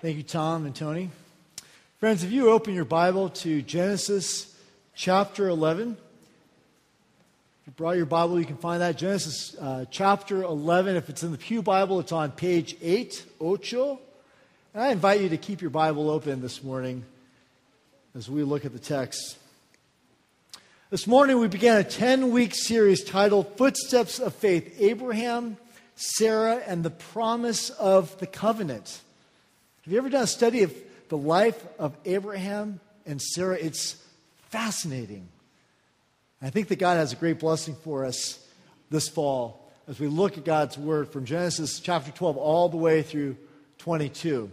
Thank you, Tom and Tony. Friends, if you open your Bible to Genesis chapter 11, if you brought your Bible, you can find that. Genesis uh, chapter 11. If it's in the Pew Bible, it's on page 8, ocho. And I invite you to keep your Bible open this morning as we look at the text. This morning, we began a 10 week series titled Footsteps of Faith Abraham, Sarah, and the Promise of the Covenant. Have you ever done a study of the life of Abraham and Sarah? It's fascinating. I think that God has a great blessing for us this fall as we look at God's Word from Genesis chapter 12 all the way through 22.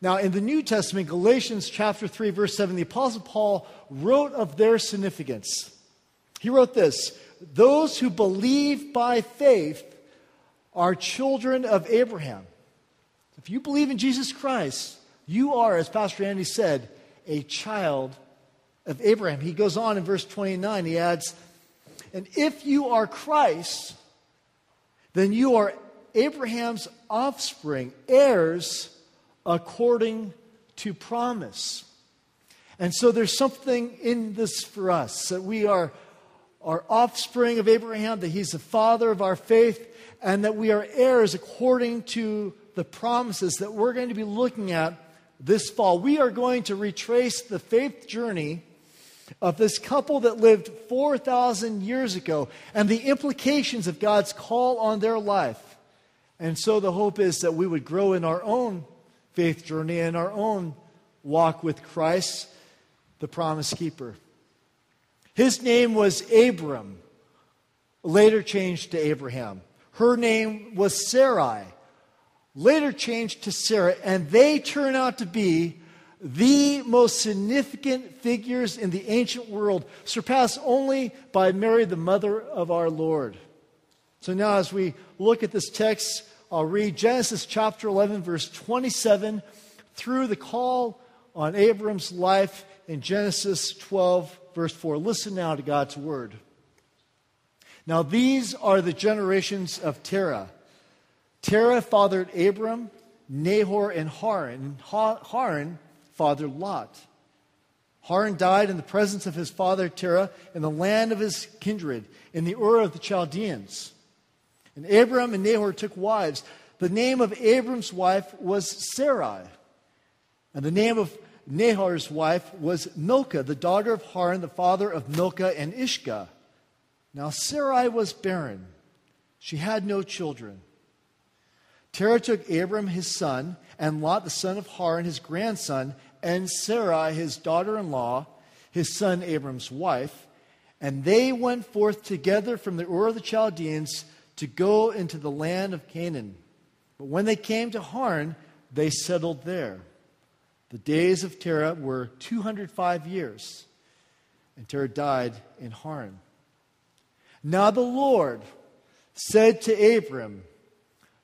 Now, in the New Testament, Galatians chapter 3, verse 7, the Apostle Paul wrote of their significance. He wrote this Those who believe by faith are children of Abraham. If you believe in Jesus Christ, you are, as Pastor Andy said, a child of Abraham. He goes on in verse 29, he adds, And if you are Christ, then you are Abraham's offspring, heirs according to promise. And so there's something in this for us that we are, our offspring of Abraham, that he's the father of our faith, and that we are heirs according to the promises that we're going to be looking at this fall. We are going to retrace the faith journey of this couple that lived 4,000 years ago and the implications of God's call on their life. And so the hope is that we would grow in our own faith journey and our own walk with Christ, the promise keeper. His name was Abram, later changed to Abraham. Her name was Sarai, later changed to Sarah, and they turn out to be the most significant figures in the ancient world, surpassed only by Mary, the mother of our Lord. So now, as we look at this text, I'll read Genesis chapter 11, verse 27, through the call on Abram's life in Genesis 12, verse 4. Listen now to God's word. Now, these are the generations of Terah. Terah fathered Abram, Nahor, and Haran. Haran fathered Lot. Haran died in the presence of his father Terah in the land of his kindred, in the Ur of the Chaldeans. And Abram and Nahor took wives. The name of Abram's wife was Sarai, and the name of Nahor's wife was Milcah, the daughter of Haran, the father of Milcah and Iscah. Now Sarai was barren, she had no children. Terah took Abram his son, and Lot the son of Haran his grandson, and Sarai his daughter in law, his son Abram's wife, and they went forth together from the Ur of the Chaldeans to go into the land of Canaan. But when they came to Haran, they settled there. The days of Terah were 205 years, and Terah died in Haran. Now the Lord said to Abram,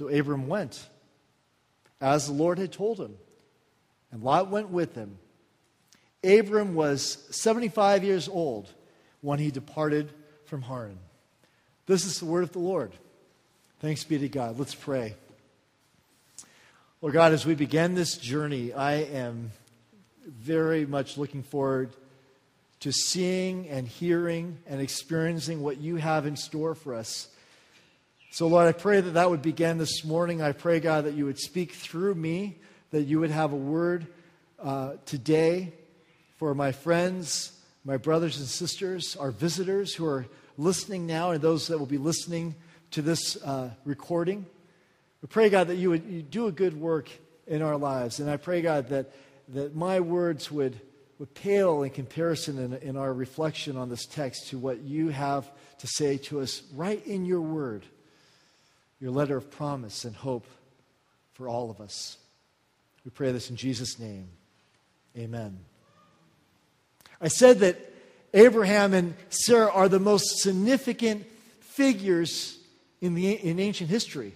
So Abram went, as the Lord had told him, and Lot went with him. Abram was 75 years old when he departed from Haran. This is the word of the Lord. Thanks be to God. Let's pray. Lord God, as we begin this journey, I am very much looking forward to seeing and hearing and experiencing what you have in store for us. So, Lord, I pray that that would begin this morning. I pray, God, that you would speak through me, that you would have a word uh, today for my friends, my brothers and sisters, our visitors who are listening now, and those that will be listening to this uh, recording. We pray, God, that you would you do a good work in our lives. And I pray, God, that, that my words would, would pale in comparison in, in our reflection on this text to what you have to say to us right in your word your letter of promise and hope for all of us. We pray this in Jesus' name. Amen. I said that Abraham and Sarah are the most significant figures in, the, in ancient history.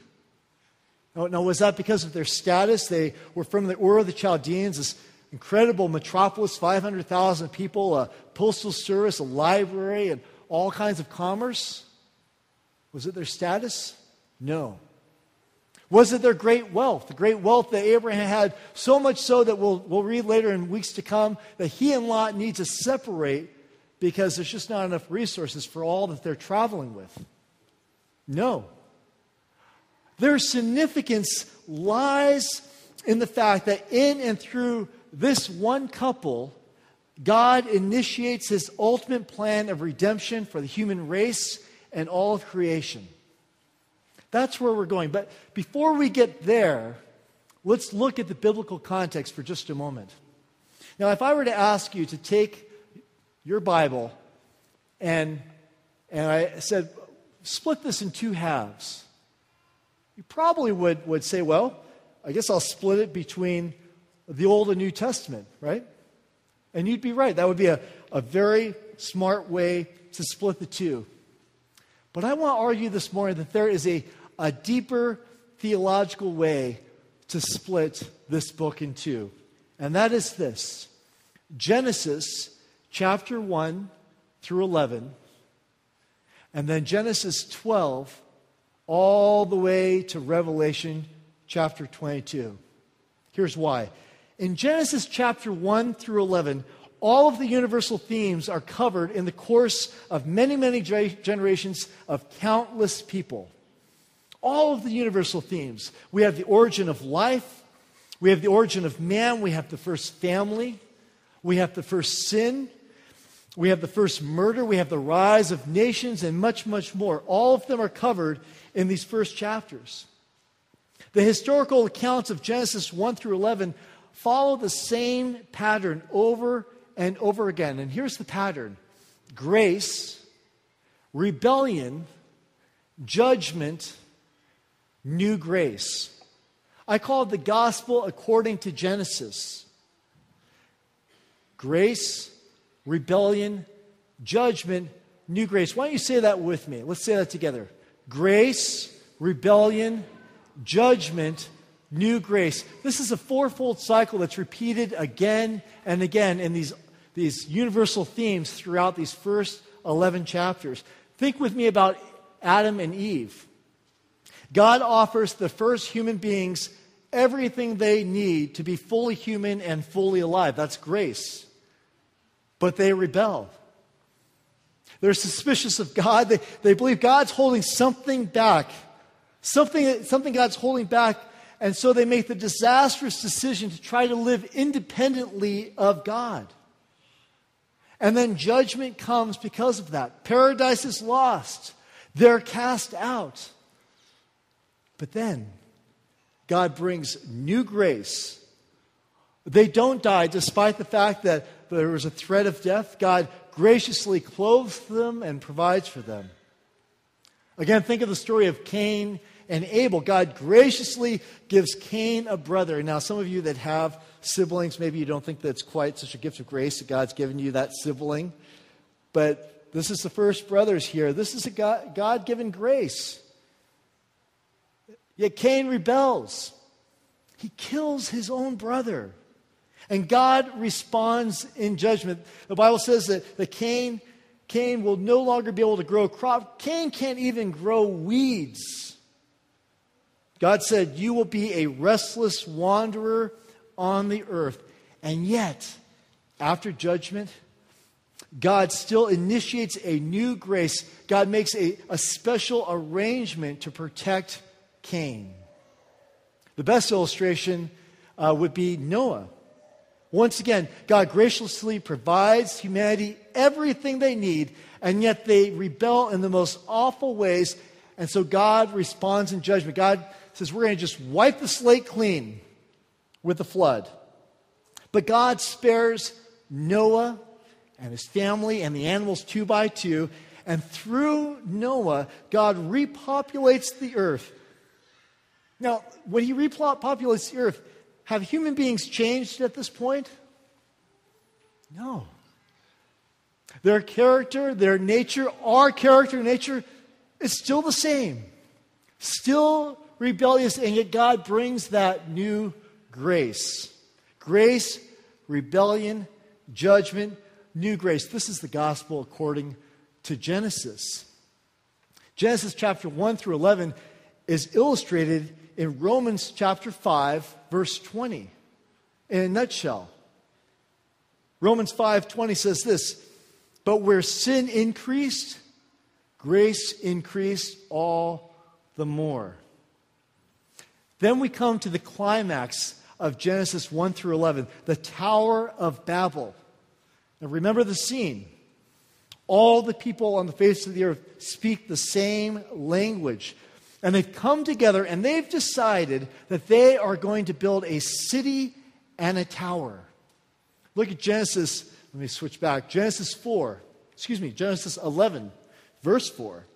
Now, now, was that because of their status? They were from the Ur of the Chaldeans, this incredible metropolis, 500,000 people, a postal service, a library, and all kinds of commerce? Was it their status? No. Was it their great wealth? The great wealth that Abraham had, so much so that we'll, we'll read later in weeks to come that he and Lot need to separate because there's just not enough resources for all that they're traveling with. No. Their significance lies in the fact that in and through this one couple, God initiates his ultimate plan of redemption for the human race and all of creation. That's where we're going. But before we get there, let's look at the biblical context for just a moment. Now, if I were to ask you to take your Bible and, and I said, split this in two halves, you probably would, would say, well, I guess I'll split it between the Old and New Testament, right? And you'd be right. That would be a, a very smart way to split the two. But I want to argue this morning that there is a, a deeper theological way to split this book in two. And that is this Genesis chapter 1 through 11, and then Genesis 12 all the way to Revelation chapter 22. Here's why. In Genesis chapter 1 through 11, all of the universal themes are covered in the course of many, many generations of countless people all of the universal themes. We have the origin of life, we have the origin of man, we have the first family, we have the first sin, we have the first murder, we have the rise of nations, and much, much more. All of them are covered in these first chapters. The historical accounts of Genesis 1 through 11 follow the same pattern over and over again. And here's the pattern grace, rebellion, judgment, new grace. I call it the gospel according to Genesis. Grace, rebellion, judgment, new grace. Why don't you say that with me? Let's say that together. Grace, rebellion, judgment, new grace. This is a fourfold cycle that's repeated again and again in these, these universal themes throughout these first 11 chapters. Think with me about Adam and Eve. God offers the first human beings everything they need to be fully human and fully alive. That's grace. But they rebel. They're suspicious of God. They, they believe God's holding something back. Something, something God's holding back. And so they make the disastrous decision to try to live independently of God. And then judgment comes because of that. Paradise is lost. They're cast out. But then, God brings new grace. They don't die despite the fact that there was a threat of death. God graciously clothes them and provides for them. Again, think of the story of Cain and Abel. God graciously gives Cain a brother. Now, some of you that have siblings, maybe you don't think that's quite such a gift of grace that God's given you that sibling. But this is the first brothers here. This is a God given grace. Yet Cain rebels. He kills his own brother. And God responds in judgment. The Bible says that, that Cain, Cain will no longer be able to grow a crop. Cain can't even grow weeds. God said, You will be a restless wanderer on the earth. And yet, after judgment, God still initiates a new grace. God makes a, a special arrangement to protect Cain. The best illustration uh, would be Noah. Once again, God graciously provides humanity everything they need, and yet they rebel in the most awful ways. And so God responds in judgment. God says, We're going to just wipe the slate clean with the flood. But God spares Noah and his family and the animals two by two. And through Noah, God repopulates the earth now, when he repopulates the earth, have human beings changed at this point? No. Their character, their nature, our character, nature is still the same. Still rebellious, and yet God brings that new grace. Grace, rebellion, judgment, new grace. This is the gospel according to Genesis. Genesis chapter 1 through 11 is illustrated in Romans chapter 5 verse 20 in a nutshell. Romans 5:20 says this, but where sin increased, grace increased all the more. Then we come to the climax of Genesis 1 through 11, the Tower of Babel. Now remember the scene. All the people on the face of the earth speak the same language. And they've come together and they've decided that they are going to build a city and a tower. Look at Genesis, let me switch back. Genesis 4, excuse me, Genesis 11, verse 4.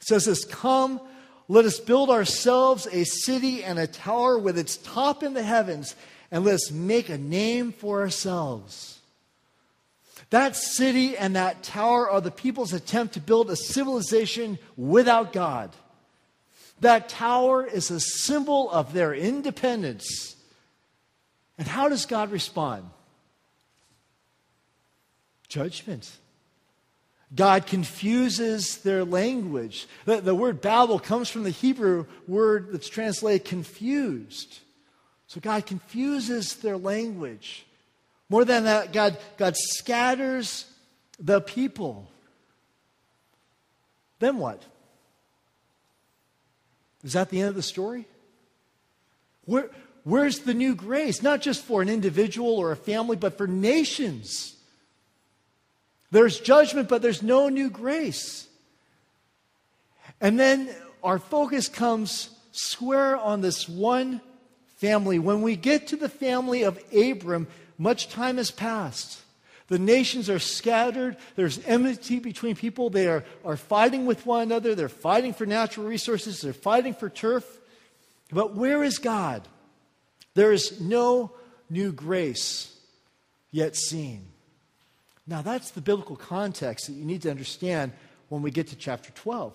It says this Come, let us build ourselves a city and a tower with its top in the heavens, and let us make a name for ourselves. That city and that tower are the people's attempt to build a civilization without God. That tower is a symbol of their independence. And how does God respond? Judgment. God confuses their language. The, the, word Babel comes from the Hebrew word that's translated confused. So God confuses their language. More than that, God, God scatters the people. Then what? Is that the end of the story? Where, where's the new grace? Not just for an individual or a family, but for nations. There's judgment, but there's no new grace. And then our focus comes square on this one family. When we get to the family of Abram, much time has passed. The nations are scattered. There's enmity between people. They are, are fighting with one another. They're fighting for natural resources. They're fighting for turf. But where is God? There is no new grace yet seen. Now, that's the biblical context that you need to understand when we get to chapter 12.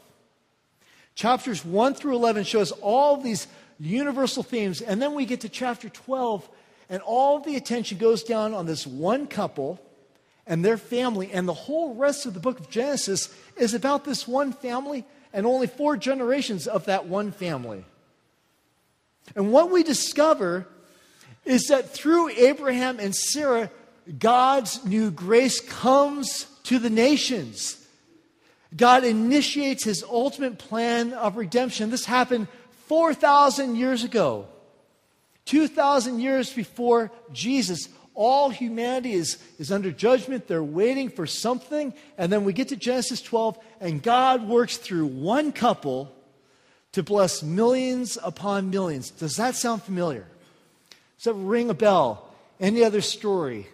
Chapters 1 through 11 shows all these universal themes, and then we get to chapter 12 and all the attention goes down on this one couple and their family, and the whole rest of the book of Genesis is about this one family and only four generations of that one family. And what we discover is that through Abraham and Sarah, God's new grace comes to the nations. God initiates his ultimate plan of redemption. This happened 4,000 years ago. 2,000 years before Jesus, all humanity is, is under judgment. They're waiting for something. And then we get to Genesis 12, and God works through one couple to bless millions upon millions. Does that sound familiar? Does that ring a bell? Any other story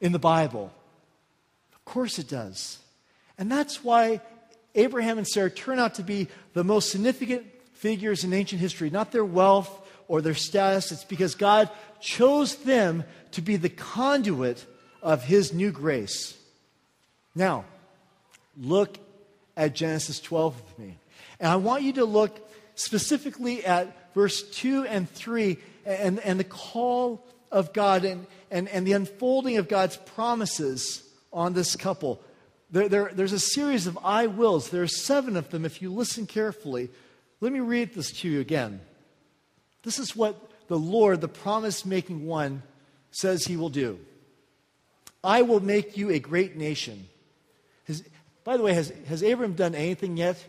in the Bible? Of course it does. And that's why Abraham and Sarah turn out to be the most significant figures in ancient history, not their wealth or their status. It's because God chose them to be the conduit of His new grace. Now, look at Genesis 12 with me. And I want you to look specifically at verse 2 and 3 and, and the call of God and, and, and the unfolding of God's promises on this couple. There, there, there's a series of I wills. There are seven of them if you listen carefully. Let me read this to you again. This is what the Lord, the promise making one, says he will do. I will make you a great nation. Has, by the way, has, has Abram done anything yet?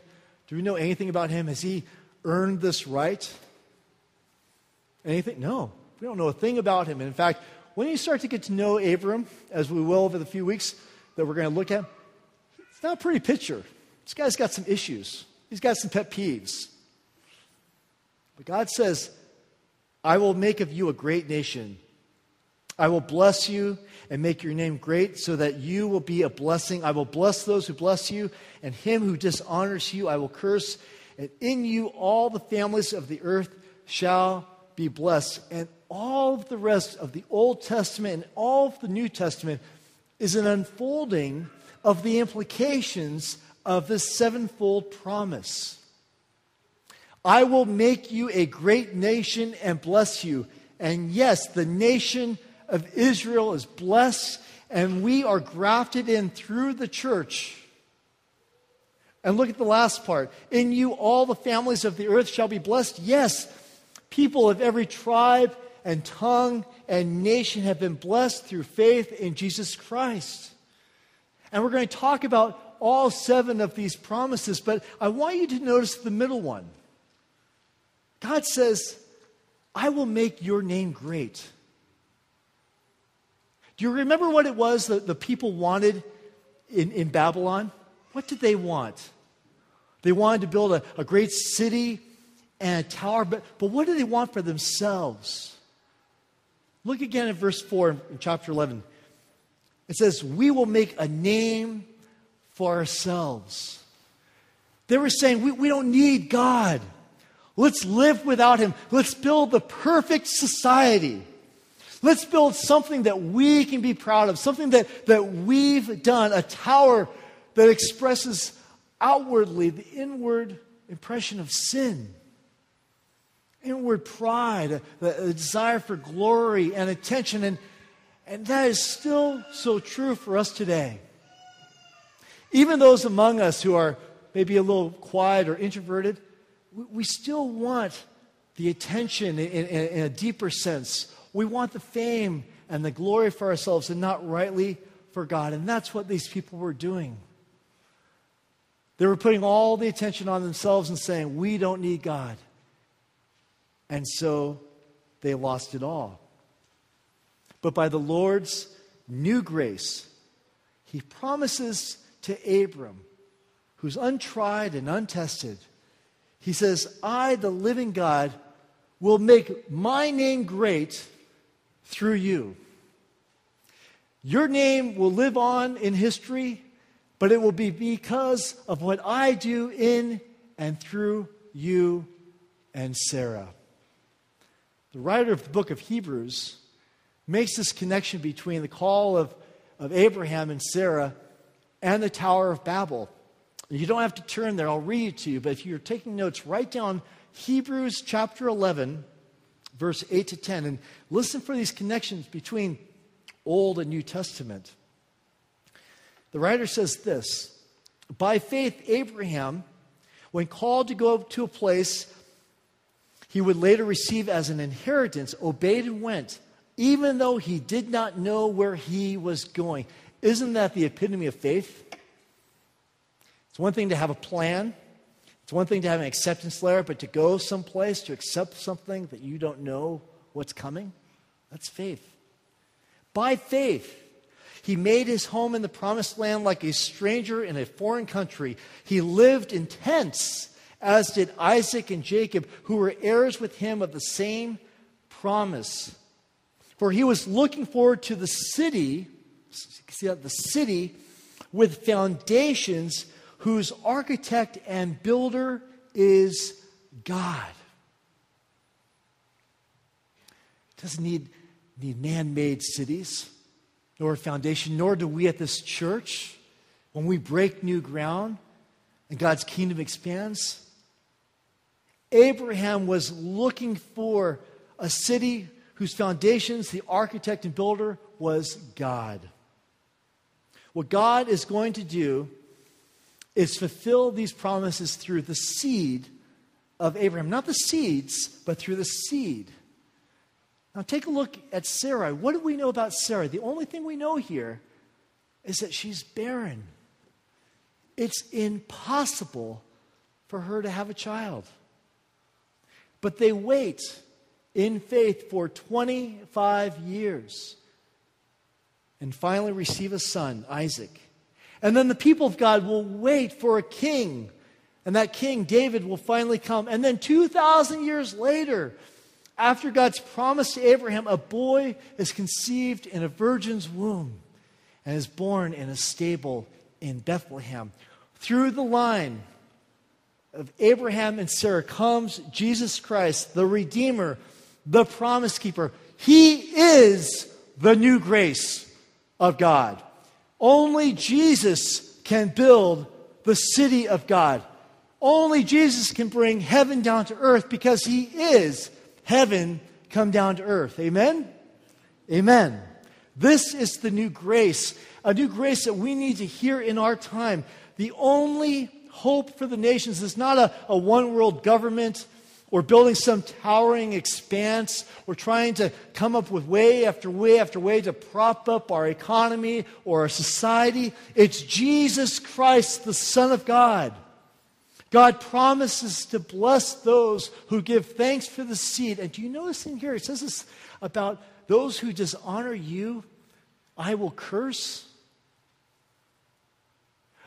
Do we know anything about him? Has he earned this right? Anything? No. We don't know a thing about him. And in fact, when you start to get to know Abram, as we will over the few weeks that we're going to look at, it's not a pretty picture. This guy's got some issues, he's got some pet peeves. But God says, I will make of you a great nation. I will bless you and make your name great so that you will be a blessing. I will bless those who bless you, and him who dishonors you I will curse. And in you all the families of the earth shall be blessed. And all of the rest of the Old Testament and all of the New Testament is an unfolding of the implications of this sevenfold promise. I will make you a great nation and bless you. And yes, the nation of Israel is blessed, and we are grafted in through the church. And look at the last part. In you, all the families of the earth shall be blessed. Yes, people of every tribe and tongue and nation have been blessed through faith in Jesus Christ. And we're going to talk about all seven of these promises, but I want you to notice the middle one. God says, I will make your name great. Do you remember what it was that the people wanted in, in Babylon? What did they want? They wanted to build a, a great city and a tower, but, but what do they want for themselves? Look again at verse 4 in chapter 11. It says, We will make a name for ourselves. They were saying, We, we don't need God. Let's live without him. Let's build the perfect society. Let's build something that we can be proud of, something that, that we've done, a tower that expresses outwardly the inward impression of sin, inward pride, a, a desire for glory and attention. And, and that is still so true for us today. Even those among us who are maybe a little quiet or introverted, we still want the attention in, in, in, a deeper sense. We want the fame and the glory for ourselves and not rightly for God. And that's what these people were doing. They were putting all the attention on themselves and saying, We don't need God. And so they lost it all. But by the Lord's new grace, He promises to Abram, who's untried and untested, he says, I, the living God, will make my name great through you. Your name will live on in history, but it will be because of what I do in and through you and Sarah. The writer of the book of Hebrews makes this connection between the call of, of Abraham and Sarah and the Tower of Babel. You don't have to turn there, I'll read it to you. But if you're taking notes, write down Hebrews chapter 11, verse 8 to 10, and listen for these connections between Old and New Testament. The writer says this By faith, Abraham, when called to go to a place he would later receive as an inheritance, obeyed and went, even though he did not know where he was going. Isn't that the epitome of faith? It's one thing to have a plan, it's one thing to have an acceptance letter, but to go someplace to accept something that you don't know what's coming, that's faith. By faith, he made his home in the promised land like a stranger in a foreign country. He lived in tents, as did Isaac and Jacob, who were heirs with him of the same promise. For he was looking forward to the city, see that, the city with foundations whose architect and builder is God. Doesn't need, need man made cities nor foundation, nor do we at this church when we break new ground and God's kingdom expands. Abraham was looking for a city whose foundations, the architect and builder, was God. What God is going to do is fulfill these promises through the seed of Abraham. Not the seeds, but through the seed. Now take a look at Sarah. What do we know about Sarah? The only thing we know here is that she's barren. It's impossible for her to have a child. But they wait in faith for 25 years and finally receive a son, Isaac. And then the people of God will wait for a king. And that king, David, will finally come. And then 2,000 years later, after God's promise to Abraham, a boy is conceived in a virgin's womb and is born in a stable in Bethlehem. Through the line of Abraham and Sarah comes Jesus Christ, the Redeemer, the promise keeper. He is the new grace of God. Only Jesus can build the city of God. Only Jesus can bring heaven down to earth because he is heaven come down to earth. Amen? Amen. This is the new grace, a new grace that we need to hear in our time. The only hope for the nations is not a, a one world government or building some towering expanse or trying to come up with way after way after way to prop up our economy or our society. It's Jesus Christ, the Son of God. God promises to bless those who give thanks for the seed. And do you notice in here, it says this about those who dishonor you, I will curse.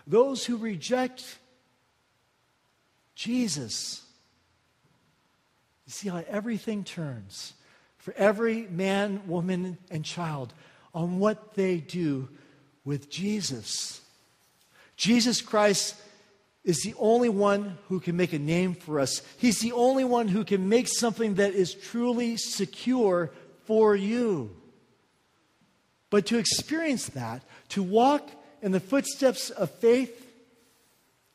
Those who reject Jesus. You see how everything turns for every man, woman, and child on what they do with Jesus. Jesus Christ is the only one who can make a name for us. He's the only one who can make something that is truly secure for you. But to experience that, to walk in the footsteps of faith,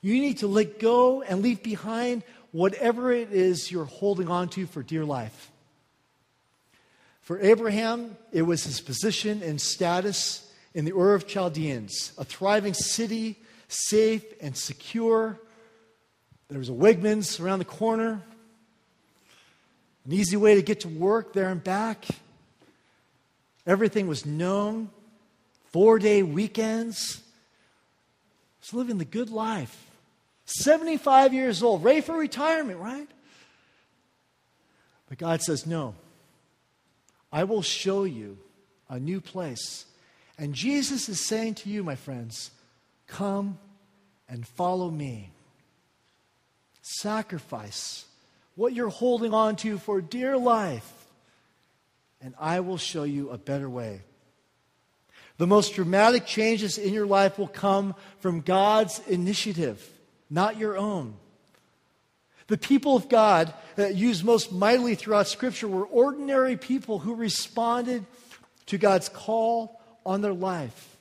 you need to let go and leave behind whatever it is you're holding on to for dear life. For Abraham, it was his position and status in the Ur of Chaldeans, a thriving city safe and secure. There was a Wegmans around the corner, an easy way to get to work there and back. Everything was known. Four day weekends. It's living the good life. 75 years old, ready for retirement, right? But God says, No. I will show you a new place. And Jesus is saying to you, my friends, Come and follow me. Sacrifice what you're holding on to for dear life, and I will show you a better way. The most dramatic changes in your life will come from God's initiative, not your own. The people of God that used most mightily throughout Scripture were ordinary people who responded to God's call on their life.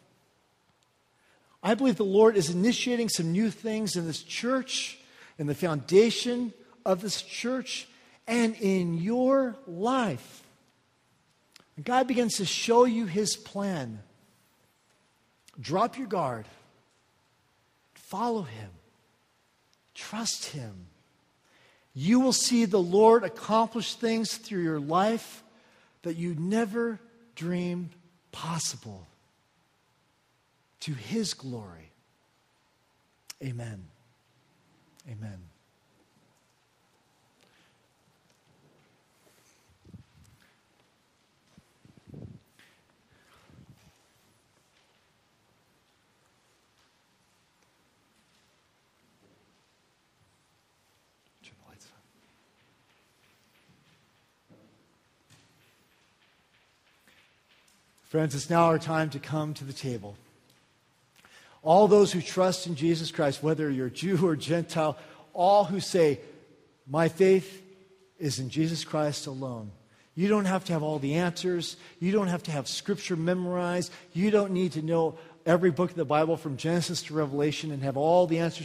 I believe the Lord is initiating some new things in this church, in the foundation of this church, and in your life. God begins to show you his plan. Drop your guard, follow him, trust him. You will see the Lord accomplish things through your life that you never dreamed possible to his glory. Amen. Amen. Friends, it's now our time to come to the table. All those who trust in Jesus Christ, whether you're Jew or Gentile, all who say, My faith is in Jesus Christ alone. You don't have to have all the answers. You don't have to have scripture memorized. You don't need to know every book of the Bible from Genesis to Revelation and have all the answers